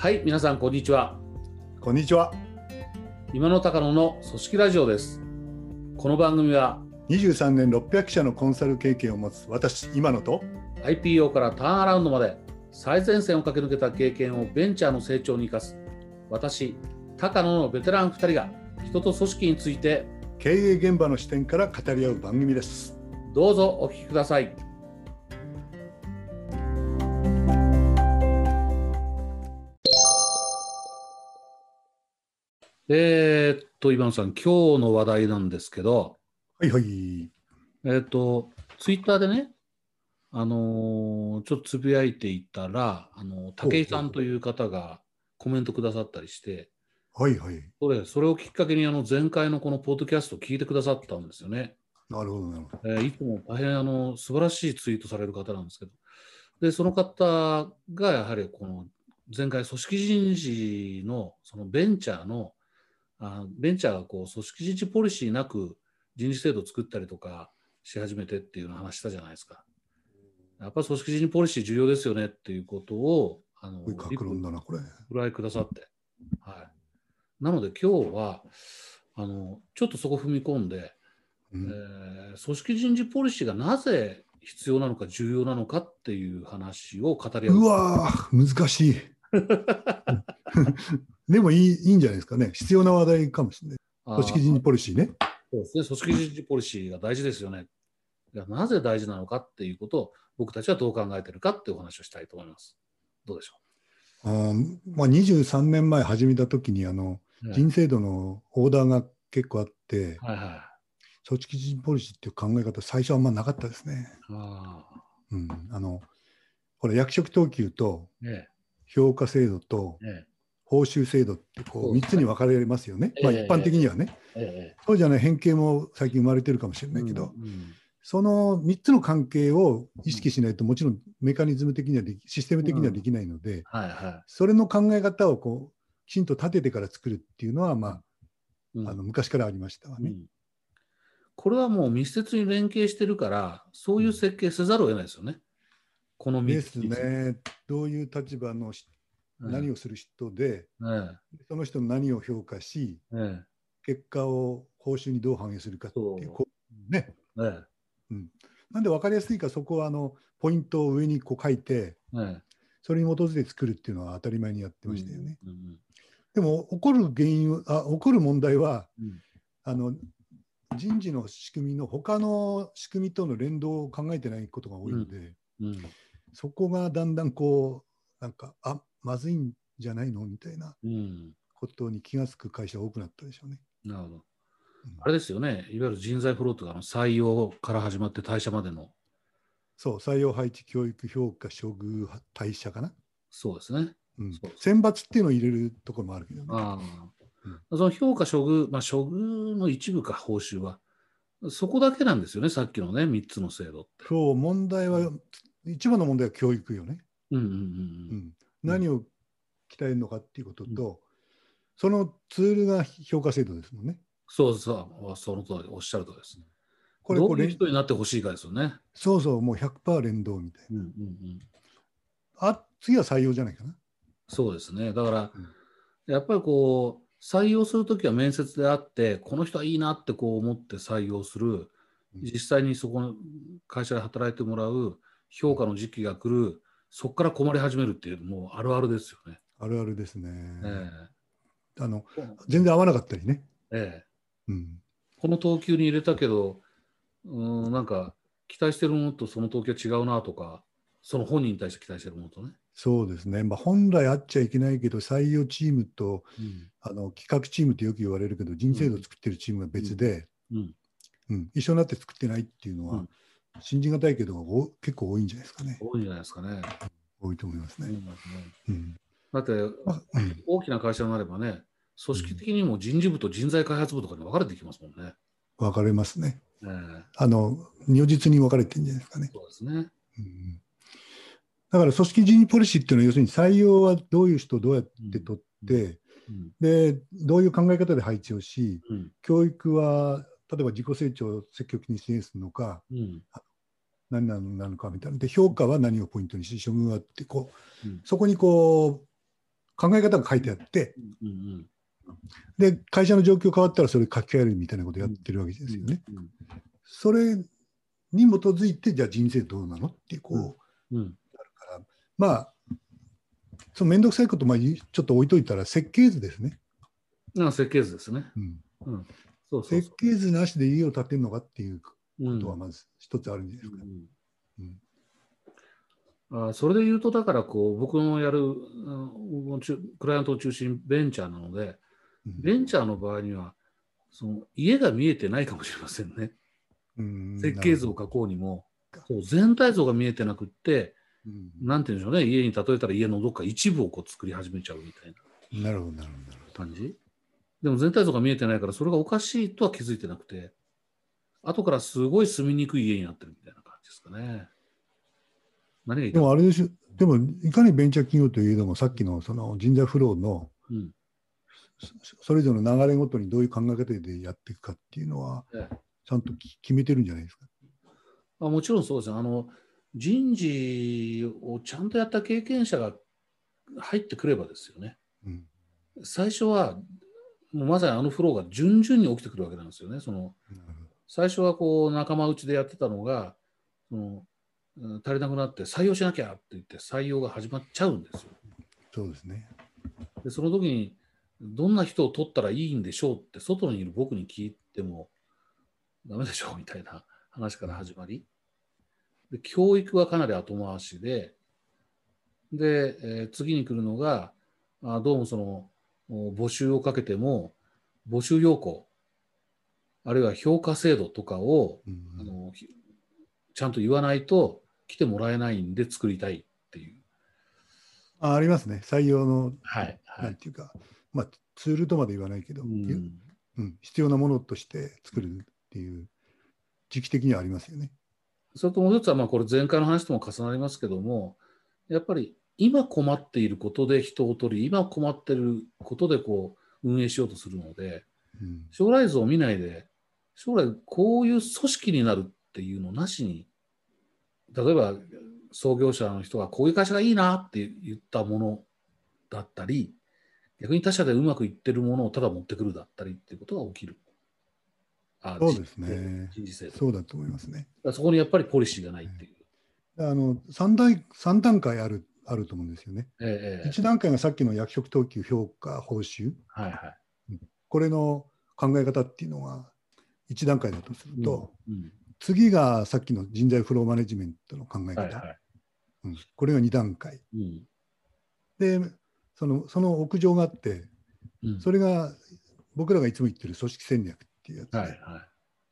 はい、皆さん、こんにちは。こんにちは。今の高野の組織ラジオです。この番組は23年600社のコンサル経験を持つ私、今野と IPO からターンアラウンドまで最前線を駆け抜けた経験をベンチャーの成長に生かす私、高野のベテラン2人が人と組織について経営現場の視点から語り合う番組です。どうぞお聞きください。えーっと、今野さん、今日の話題なんですけど、はいはい。えーっと、ツイッターでね、あのーちょっとつぶやいていたら、あの武井さんという方がコメントくださったりして、はいはい。それそれをきっかけにあの前回のこのポッドキャストを聞いてくださったんですよね。なるほどなるほど。えーいつも大変あの素晴らしいツイートされる方なんですけど、でその方がやはりこの前回、組織人事のそのベンチャーの、あベンチャーがこう組織人事ポリシーなく人事制度を作ったりとかし始めてっていうの話したじゃないですか。やっぱり組織人事ポリシー重要ですよねっていうことを、あの格論だな、これ。ご来くださって。はい、なので今日はあのちょっとそこ踏み込んで、うんえー組織人事ポリシーがなぜ必要なのか重要なのかっていう話を語り合う。うわー、難しい。でもいいいいんじゃないですかね。必要な話題かもしれない。組織人事ポリシーね。そうですね、組織人事ポリシーが大事ですよね。なぜ大事なのかっていうことを僕たちはどう考えてるかっていうお話をしたいと思います。どうでしょあーまあ、23年前始めた時にあのう、ね人制度のオーダーが結構あって、はいはい。組織人事ポリシーっていう考え方、最初はあんまなかったですね。あうん、あのこれ役職等級と評価制度とえ、ね報酬制度ってこそうう3つに分かれますよね。まあ、ええ一般的にはね、え、えそうじゃない変形も最近生まれてるかもしれえ、ないけど、その3つの関係を意識しないと、もちろんメカニズム的にはでき、システム的にはできないので、はいはそれの考え方をこうきちんと立ててから作るっていうのは、まあ、あの昔からありましたわね。うん。これはもう密接に連携してるから、そういう設計せざるを得ないですよね。この3つですね、どういう立場のし何を、をする人で、えその人の何を評価し、ええ結果を報酬にどう反映するかっていそう。う、こうね、ええなんで分かりやすいか、そこはあのポイントを上にこう書いて、ええそれに基づいて作るっていうのは当たり前にやってましたよね。うんうんでも、起こる原因はあ、起こる問題は、うん。あの人事の仕組みの他の仕組みとの連動を考えてないことが多いので、うん。そこがだんだんこう、なんか、あまずいんじゃないの？みたいなうんことに気がつく会社が多くなったでしょうね。なるほど。うんあれですよね、いわゆる人材フローとかの採用から始まって退社までの、そう、採用配置、教育、評価、処遇、退社かな。そうですね。うん選抜っていうのを入れるところもあるけどね。ああその評価、処遇、まあ、処遇の一部か、報酬は。そこだけなんですよね、さっきのね、3つの制度。そう、問題は、一番の問題は教育よね。うんうんうんううんん、何を鍛えるのかっていうことと、そのツールが評価制度ですもんね。そうそう、その通り、おっしゃるとりです。これこれ人になってほしいかですよね。そうそう、もう100%連動みたいうんうんうん、な。あ次は採用じゃないかな。そうですね。だからうん、やっぱりこう、採用するときは面接であって、この人はいいなってこう思って採用する、うん実際にそこの会社で働いてもらう、評価の時期が来る、そこから困り始めるっていう、もうあるあるですよね。あるあるですね。えあのえ全然合わなかったりね。ええ。うん、この投球に入れたけど、うーん、なんか期待してるものとその投球は違うなとか、その本人に対して期待してるものとね。そうですね、まあ、本来あっちゃいけないけど、採用チームとうん。あの企画チームってよく言われるけど、人制度を作ってるチームが別で、うん。うん。一緒になって作ってないっていうのは、うん信じがたいけどお結構多いんじゃないですかね。多いんじゃないですかね。多いと思いますね。うんうんだって、大きな会社になればね、組織的にも人事部と人材開発部とかに分かれてきますもんね。分かれますね。ええあの如実に分かれてるんじゃないですかね。そうですね。うんだから組織人事ポリシーっていうのは要するに採用はどういう人をどうやって取って、うんでどういう考え方で配置をしうん教育は例えば自己成長を積極的に支援するのかうん。何なのなのかみたいな。で評価は何をポイントにし処遇はってこう、うん。そこにこう考え方が書いてあって、うんうんで、会社の状況変わったらそれ書き換えるみたいなことやってるわけですよね。うんそれに基づいて、じゃあ人生どうなのっていう、こう、うん。から。まあ、その面倒くさいこと、まあ、ちょっと置いといたら設計図ですね。設計図ですね。うん。うん、そうそうそ設計図なしで家を建てるのかっていうこう。うんとはまず一つあるんじゃないですか。うんあそれで言うと、だからこう僕のやるうん中クライアントを中心にベンチャーなので、うんベンチャーの場合にはその家が見えてないかもしれませんね。うん設計図を書こうにも、そう全体像が見えてなくって、うんなんて言うんでしょうね、家に例えたら家のどっか一部をこう作り始めちゃうみたいななるほどなるほど。感じ？でも全体像が見えてないから、それがおかしいとは気づいてなくて、後からすごい住みにくい家になってるみたいな感じですかね。何がでもあれですよ、でもいかにベンチャー企業といえども、さっきのその人材フローのうんそそれぞれの流れごとにどういう考え方でやっていくかっていうのはええ、ちゃんとき決めてるんじゃないですか？あもちろんそうですよあの人事をちゃんとやった経験者が入ってくればですよね。うん最初はもうまさにあのフローが順々に起きてくるわけなんですよね。その最初はこう仲間内でやってたのがそのうん足りなくなって採用しなきゃって言って採用が始まっちゃうんですよ。そうですね。でその時にどんな人を取ったらいいんでしょうって外にいる僕に聞いてもダメでしょうみたいな話から始まりで教育はかなり後回しでで、えー次に来るのがあどうもそのお募集をかけても募集要項あるいは評価制度とかをうんあのひちゃんと言わないと来てもらえないんで作りたいっていう。あありますね。採用の、はいはいなんていうか、まあ、ツールとまで言わないけど、ううんん必要なものとして作るっていう時期的にはありますよね。それともう一つは、まあ、これ前回の話とも重なりますけども、やっぱり今困っていることで人を取り、今困っていることでこう運営しようとするので、うん将来像を見ないで、将来こういう組織になるっていうのなしに、例えば創業者の人がこういう会社がいいなって言ったものだったり、逆に他社でうまくいってるものをただ持ってくるだったりっていうことが起きる。あそうですね人事制度。そうだと思いますね。そこにやっぱりポリシーがないっていう。あの 3, 段三段階あるあると思うんですよね。ええ1段階がさっきの役職等級評価報酬、はいはい。これの考え方っていうのが1段階だとすると、うん次がさっきの人材フローマネジメントの考え方、はいはい。うん。これが2段階。うん。でそのその屋上があって、うん。それが僕らがいつも言ってる組織戦略っていうやつ。で、はいは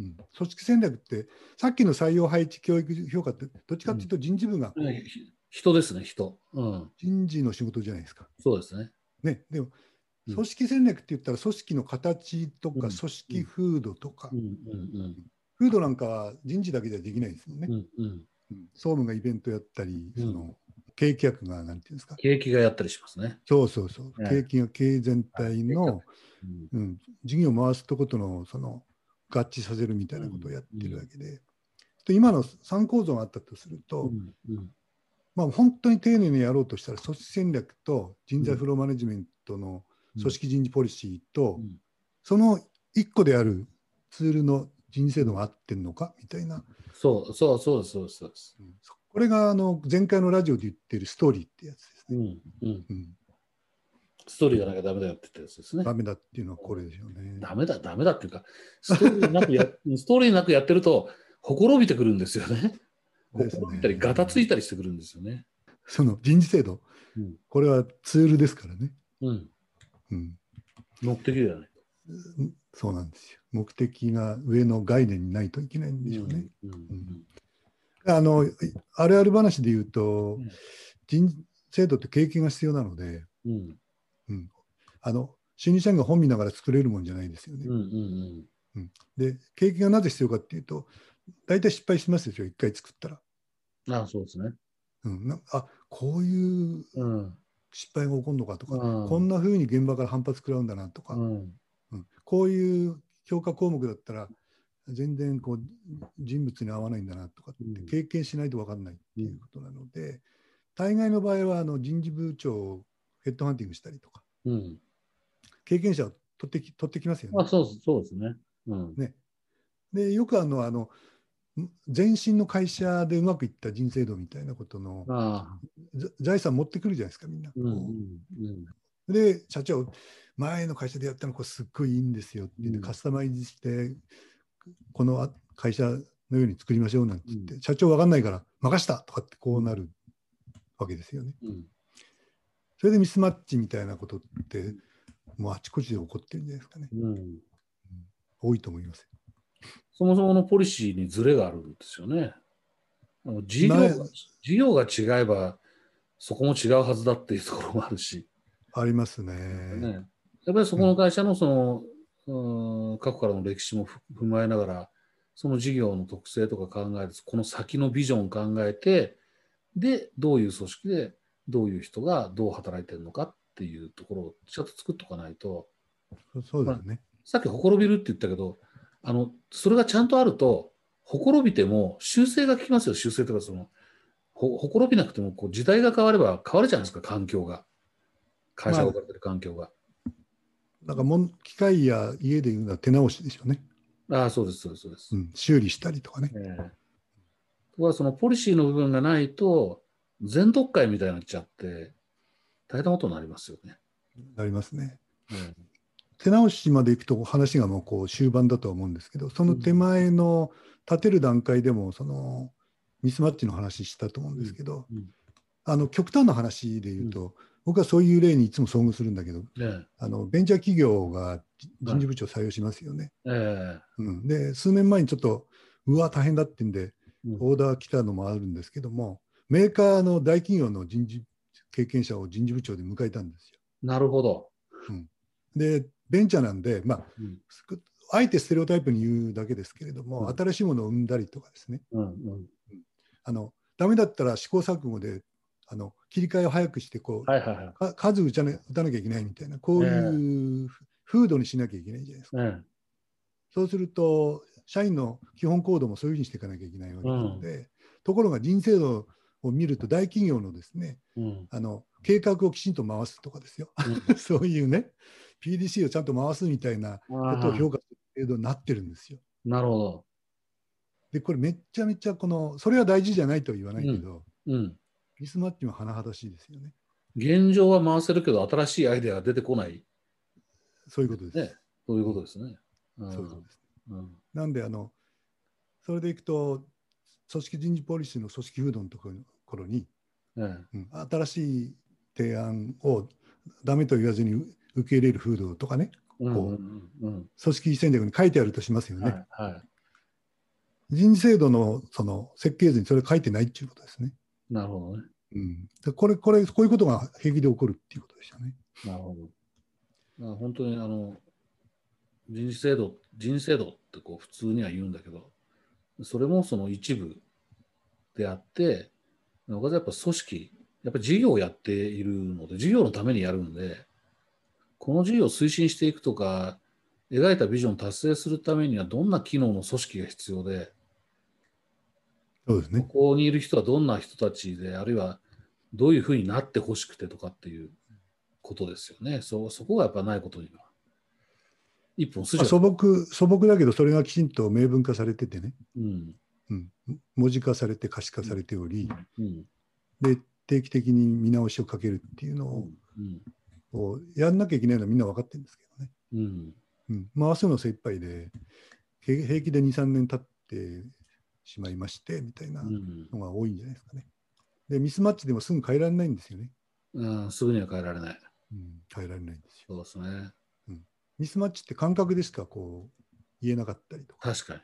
うん。組織戦略ってさっきの採用配置教育評価ってどっちかっていうと人事部がこうい。ひ人ですね、人。うん。人事の仕事じゃないですか。そうですね。ね、でもうん。組織戦略って言ったら組織の形とかうん。組織風土とか、風土なんかは人事だけではできないですもんね。うん。うん。総務がイベントやったり、うん。その経営企画がなんていうんですか、景気がやったりしますね。そうそうそう、ね経営が経営全体の、うんうん、事業を回すとことのその合致させるみたいなことをやってるわけで、で今の3構造があったとすると、まあ、本当に丁寧にやろうとしたら組織戦略と人材フローマネジメントの組織人事ポリシーと、うんその1個であるツールの人事制度が合ってるのかみたいな、そうそうそうそうそう。これがあの前回のラジオで言ってるストーリーってやつですね。うんうん。うん、ストーリーがなきゃダメだよって言ったやつですねダ。メだっていうのはこれですよね。ダメだ、ダメだっていうか、ストーリーなくや ストーリーなくやってると、ほころびてくるんですよね。ほですねころびたり、ガタついたりしてくるんですよね。その人事制度、うんこれはツールですからね。うん。うん、乗ってきるよね。うんそうなんですよ。目的が上の概念にないといけないんでしょうね。うんうんあのあるある話で言うと、うん人事制度って経験が必要なので、うんうん、あの新入社員が本見ながら作れるもんじゃないですよね。うんうんで経験がなぜ必要かっていうと大体失敗しますでしょ一回作ったら。うん。ああ、そうですね。うん、なあこういううん。失敗が起こるのかとか、うんこんな風に現場から反発食らうんだなとか、うん。うんこういう評価項目だったら全然こう人物に合わないんだなとかってうん経験しないと分かんないっていうことなので、大概の場合はあの人事部長ヘッドハンティングしたりとか、うん。経験者を取ってき取ってきますよね。あそうですそうですね。うん。ねでよくあのあのん前身の会社でうまくいった人生道みたいなことの財産持ってくるじゃないですかみんな。うんうんこうん。うで社長前の会社でやったのこれすっごいいいんですよって言って、うんカスタマイズしてこの会社のように作りましょうなんて言って、う社長わかんないから任したとかってこうなるわけですよね。うん。それでミスマッチみたいなことってもうあちこちで起こってるんじゃないですかね。うん。多いと思います。そもそものポリシーにズレがあるんですよね。事業事業が違えば、そこも違うはずだっていうところもあるし、ありますね。ね、やっぱりそこの会社のその、うん、過去からの歴史もふ踏まえながら、その事業の特性とか考えて、この先のビジョンを考えて、で、どういう組織で、どういう人がどう働いてるのかっていうところをちゃんと作っとかないと、そそうですね。さっきほころびるって言ったけど、あの、それがちゃんとあると、ほころびても修正が効きますよ、修正とかその、ほほころびなくてもこう時代が変われば変わるじゃないですか、環境が。会社が置かれてる環境が。なんかもん機械や家でいうのは手直しでしょうね。ああ、そうです、そうです、そうです。うん、修理したりとかね。ええところがそのポリシーの部分がないと、全読会みたいになっちゃって、大変なことになりますよね。なりますね。え手直しまでいくと話がもうこう終盤だとは思うんですけど、その手前の立てる段階でもそのミスマッチの話したと思うんですけど、うんあの極端な話で言うと、僕はそういう例にいつも遭遇するんだけど、えねあのベンチャー企業がじ人事部長を採用しますよね。ええ。うん、で数年前にちょっとうわ大変だってんでえうん。オーダー来たのもあるんですけどもメーカーの大企業の人事経験者を人事部長で迎えたんですよ。なるほど。でベンチャーなんで、まあ、うん。すあえてステレオタイプに言うだけですけれども、うん。新しいものを生んだりとかですね。うんうん、あのダメだったら試行錯誤であの切り替えを早くしてこう、はいはいはい。か数打たな打たなきゃいけないみたいなこういう風土にしなきゃいけないじゃないですか。えそうすると、社員の基本行動もそういうふうにしていかなきゃいけないわけなので、ところが人生度を見ると、大企業のですねえうん。あの計画をきちんと回すとかですよ、そういうね、PDC をちゃんと回すみたいなことを評価する程度になってるんですよ。なるほど。で、これめっちゃめちゃこの、それは大事じゃないとは言わないけど、うん。ミスマッチも甚だしいですよね。現状は回せるけど、新しいアイデアが出てこない。そういうことです。ね。そういうことですね。うんそういうことです。うんなんであの、それでいくと、組織人事ポリシーの組織風土のところに、ええうん、新しい提案をダメと言わずに受け入れる風土とかね、うんこううんうん組織戦略に書いてあるとしますよね。はいはい。人事制度のその設計図にそれ書いてないっていうことですね。なるほどね。うん、でこれ、これ、こういうことが平気で起こるっていうことでしたね。なるほど。あ本当にあの人事制度、人事制度ってこう普通には言うんだけど、それもその一部であって、なおかつやっぱ組織、やっぱ事業をやっているので、事業のためにやるんで、この事業を推進していくとか、描いたビジョンを達成するためにはどんな機能の組織が必要で、こそうですね。こにいる人はどんな人たちで、あるいはどういうふうになってほしくてとかっていうことですよね。そうそこがやっぱないことには。一本筋がまあ素朴、素朴だけど、それがきちんと明文化されててね、うん。うん、文字化されて可視化されており、うん。で、定期的に見直しをかけるっていうのを、うん。こうやんなきゃいけないのはみんな分かってるんですけどね。うん。うん、回すの精一杯で、へ平気で2、3年経ってしまいまして、みたいなうんのが多いんじゃないですかね。で、ミスマッチでもすぐ変えられないんですよね。うん。すぐには変えられない。うん、変えられないんですよ。そうですね。ミスマッチって感覚でしか？こう言えなかったりとか、確か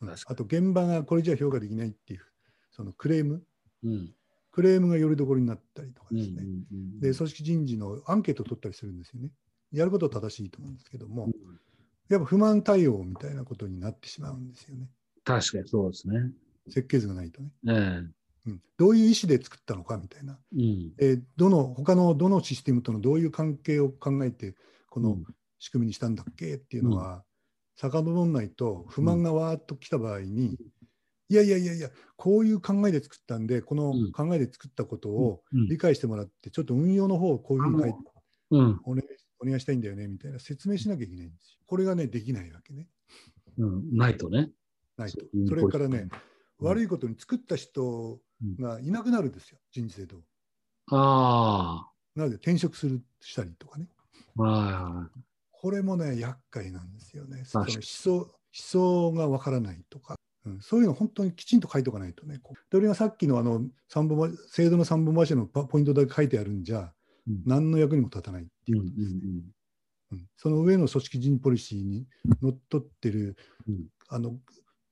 うん確かあと現場がこれじゃ評価できないっていう、そのクレーム、に。うん。クレームがよりどころになったりとかですね。ん。で、組織人事のアンケートを取ったりするんですよね。やることは正しいと思うんですけども、うんやっぱ不満対応みたいなことになってしまうんですよね。確かにそうですね。設計図がないとね。えうん、どういう意思で作ったのかみたいな。え。うん。えーどの他のどのシステムとのどういう関係を考えてこのうん仕組みにしたんだっけっていうのは、遡らないと不満がわーっと来た場合に、いやいやいやいや、こういう考えで作ったんで、このうん考えで作ったことをうん理解してもらって、ちょっと運用の方をこういうふうに書いてうん。お願いお願いしたいんだよねみたいな説明しなきゃいけないんですよ。これがね、できないわけね。うん。ないとね。ないとうん。それからね、うん悪いことに作った人がいなくなるんですよ、人事制度。あなので転職するしたりとかね。あ。はいはい。これもね、厄介なんですよね。その思想思想がわからないとか、うん、そういうの本当にきちんと書いておかないとね。こうで俺がさっきのあの三本柱制度の三本柱のパポイントだけ書いてあるんじゃ、うん何の役にも立たないってうんういうことですね。んうんその上の組織人ポリシーにのっとってる、うんあの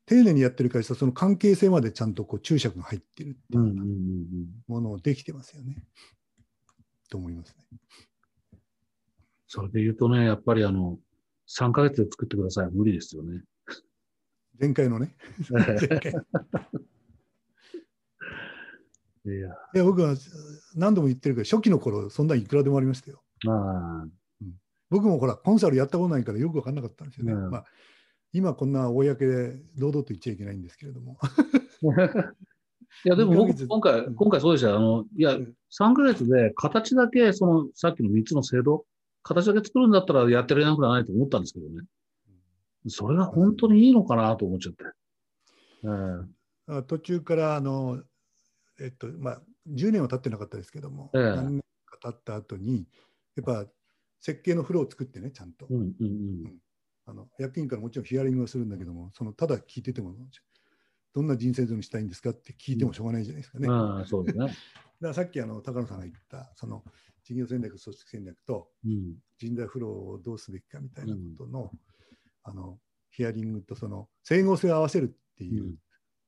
丁寧にやってる会社はその関係性までちゃんとこう注釈が入ってるってうん。いううんうんうんものをできてますよね。と思いますね。それで言うとね、やっぱりあの、3ヶ月で作ってください。無理ですよね。前回のね。前回いや、いや僕は何度も言ってるけど初期の頃そんなんいくらでもありましたよ。まあ、僕もほらコンサルやったことないからよく分かんなかったんですよね。うんまあ、今こんな公で堂々と言っちゃいけないんですけれども。いや、でも僕、今回、うん今回そうでしたよ。あの、いやうん、3ヶ月で形だけ、その、さっきの3つの制度、形だけ作るんだったらやってられなくはないと思ったんですけどね。それが本当にいいのかなと思っちゃって。うんあ途中からあの、えっとまあ、10年は経ってなかったですけども、ええ何年か経った後にやっぱ設計のフローを作ってねちゃんと、うんうんうん。あの役員からもちろんヒアリングをするんだけどもそのただ聞いててもどんな人生像にしたいんですかって聞いてもしょうがないじゃないですかね。そうですね。らさっきあの高野さんが言ったその事業戦略組織戦略とうん。人材フローをどうすべきかみたいなことの,、あのヒアリングとその整合性を合わせるっていう、うん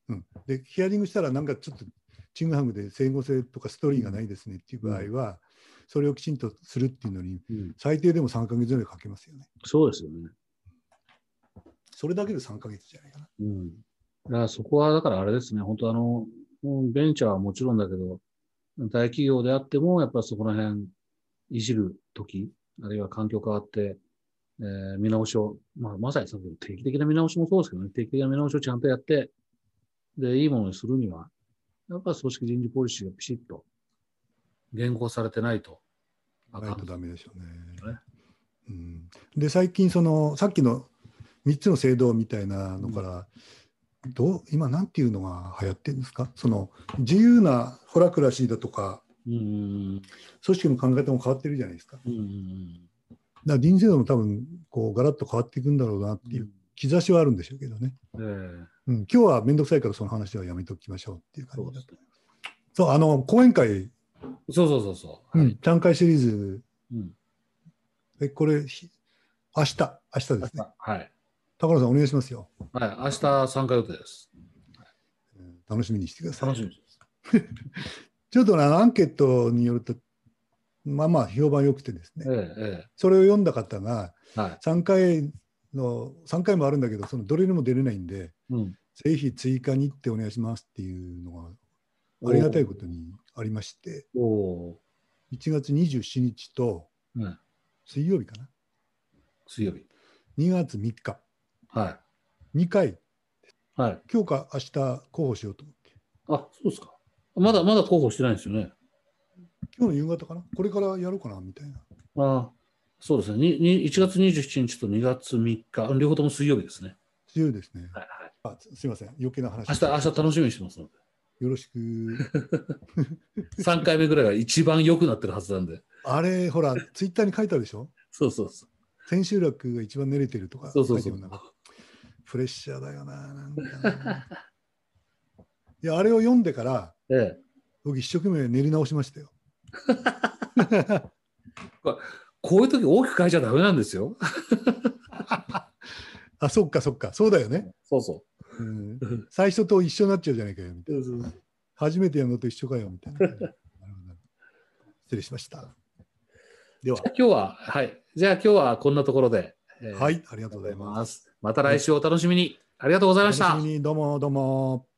うんでヒアリングしたらなんかちょっとチングハムで整合性とかストーリーがないですねっていう場合は、それをきちんとするっていうのにうん。最低でも3ヶ月ぐらいかけますよね。そうですよね。それだけで3ヶ月じゃないかな。うん。だからそこは、だからあれですね、本当あの、うんベンチャーはもちろんだけど、大企業であっても、やっぱりそこら辺、いじるとき、あるいは環境変わって、えー見直しを、まあ、まさにその定期的な見直しもそうですけどね、定期的な見直しをちゃんとやって、で、いいものにするには、やっぱり組織人事ポリシーがピシッと言語されてないと。あかん。ないとダメでしょうね。ね。うん、で最近そのさっきの3つの制度みたいなのから、どう今なんていうのが流行ってるんですか？その自由なホラクラシーだとかうんうん組織の考え方も変わってるじゃないですか。うんうんら人事制度も多分こうガラッと変わっていくんだろうなっていう兆しはあるんでしょうけどね。うん。えうん、今日は面倒くさいからその話はやめておきましょうっていう感じだと。そうあの講演会、そうそうそうそう。うんはい。短会シリーズうん。えこれひ明日明日ですね。はい。高野さんお願いしますよ。はい。明日参加予定です。うん楽しみにしてください。楽しみです。ちょっとねアンケートによると、まあまあ評判良くてですね、ええ、それを読んだ方がええ。はい。3回の、3回もあるんだけど、そのどれにも出れないんで、うん。ぜひ追加にってお願いしますっていうのがありがたいことにありまして、おお1月27日と。水曜日かな、水曜日。2月3日、は2回、い。はい。今日か明日候補しようと思って、あ、そうですか。まだまだ候補してないんですよね。今日の夕方かな、これからやろうかなみたいな。あそうですね。にに1月27日と2月3日、両方とも水曜日ですね。強いですね。はいはい。あすいません、余計な話。明日、明日楽しみにしてますので。よろしく。3回目ぐらいが一番良くなってるはずなんで。あれ、ほら、ツイッターに書いたでしょ？そうそうそう。千秋楽が一番練れてるとかそうそうそうプレッシャーだよな、なんかな。いや、あれを読んでから、ええ。僕一生懸命練り直しましたよ。こういう時大きく変えちゃダメなんですよ。あ、そっかそっか、そうだよね。そうそうん、う。最初と一緒になっちゃうじゃないかよ、みたいな。そうそう初めてやるのと一緒かよ、みたいな。失礼しました。では、今日は、はい。じゃあ今日はこんなところで。えーはい、ありがとうございます。す。また来週お楽しみに。ありがとうございました楽し。みに、どうもどうも。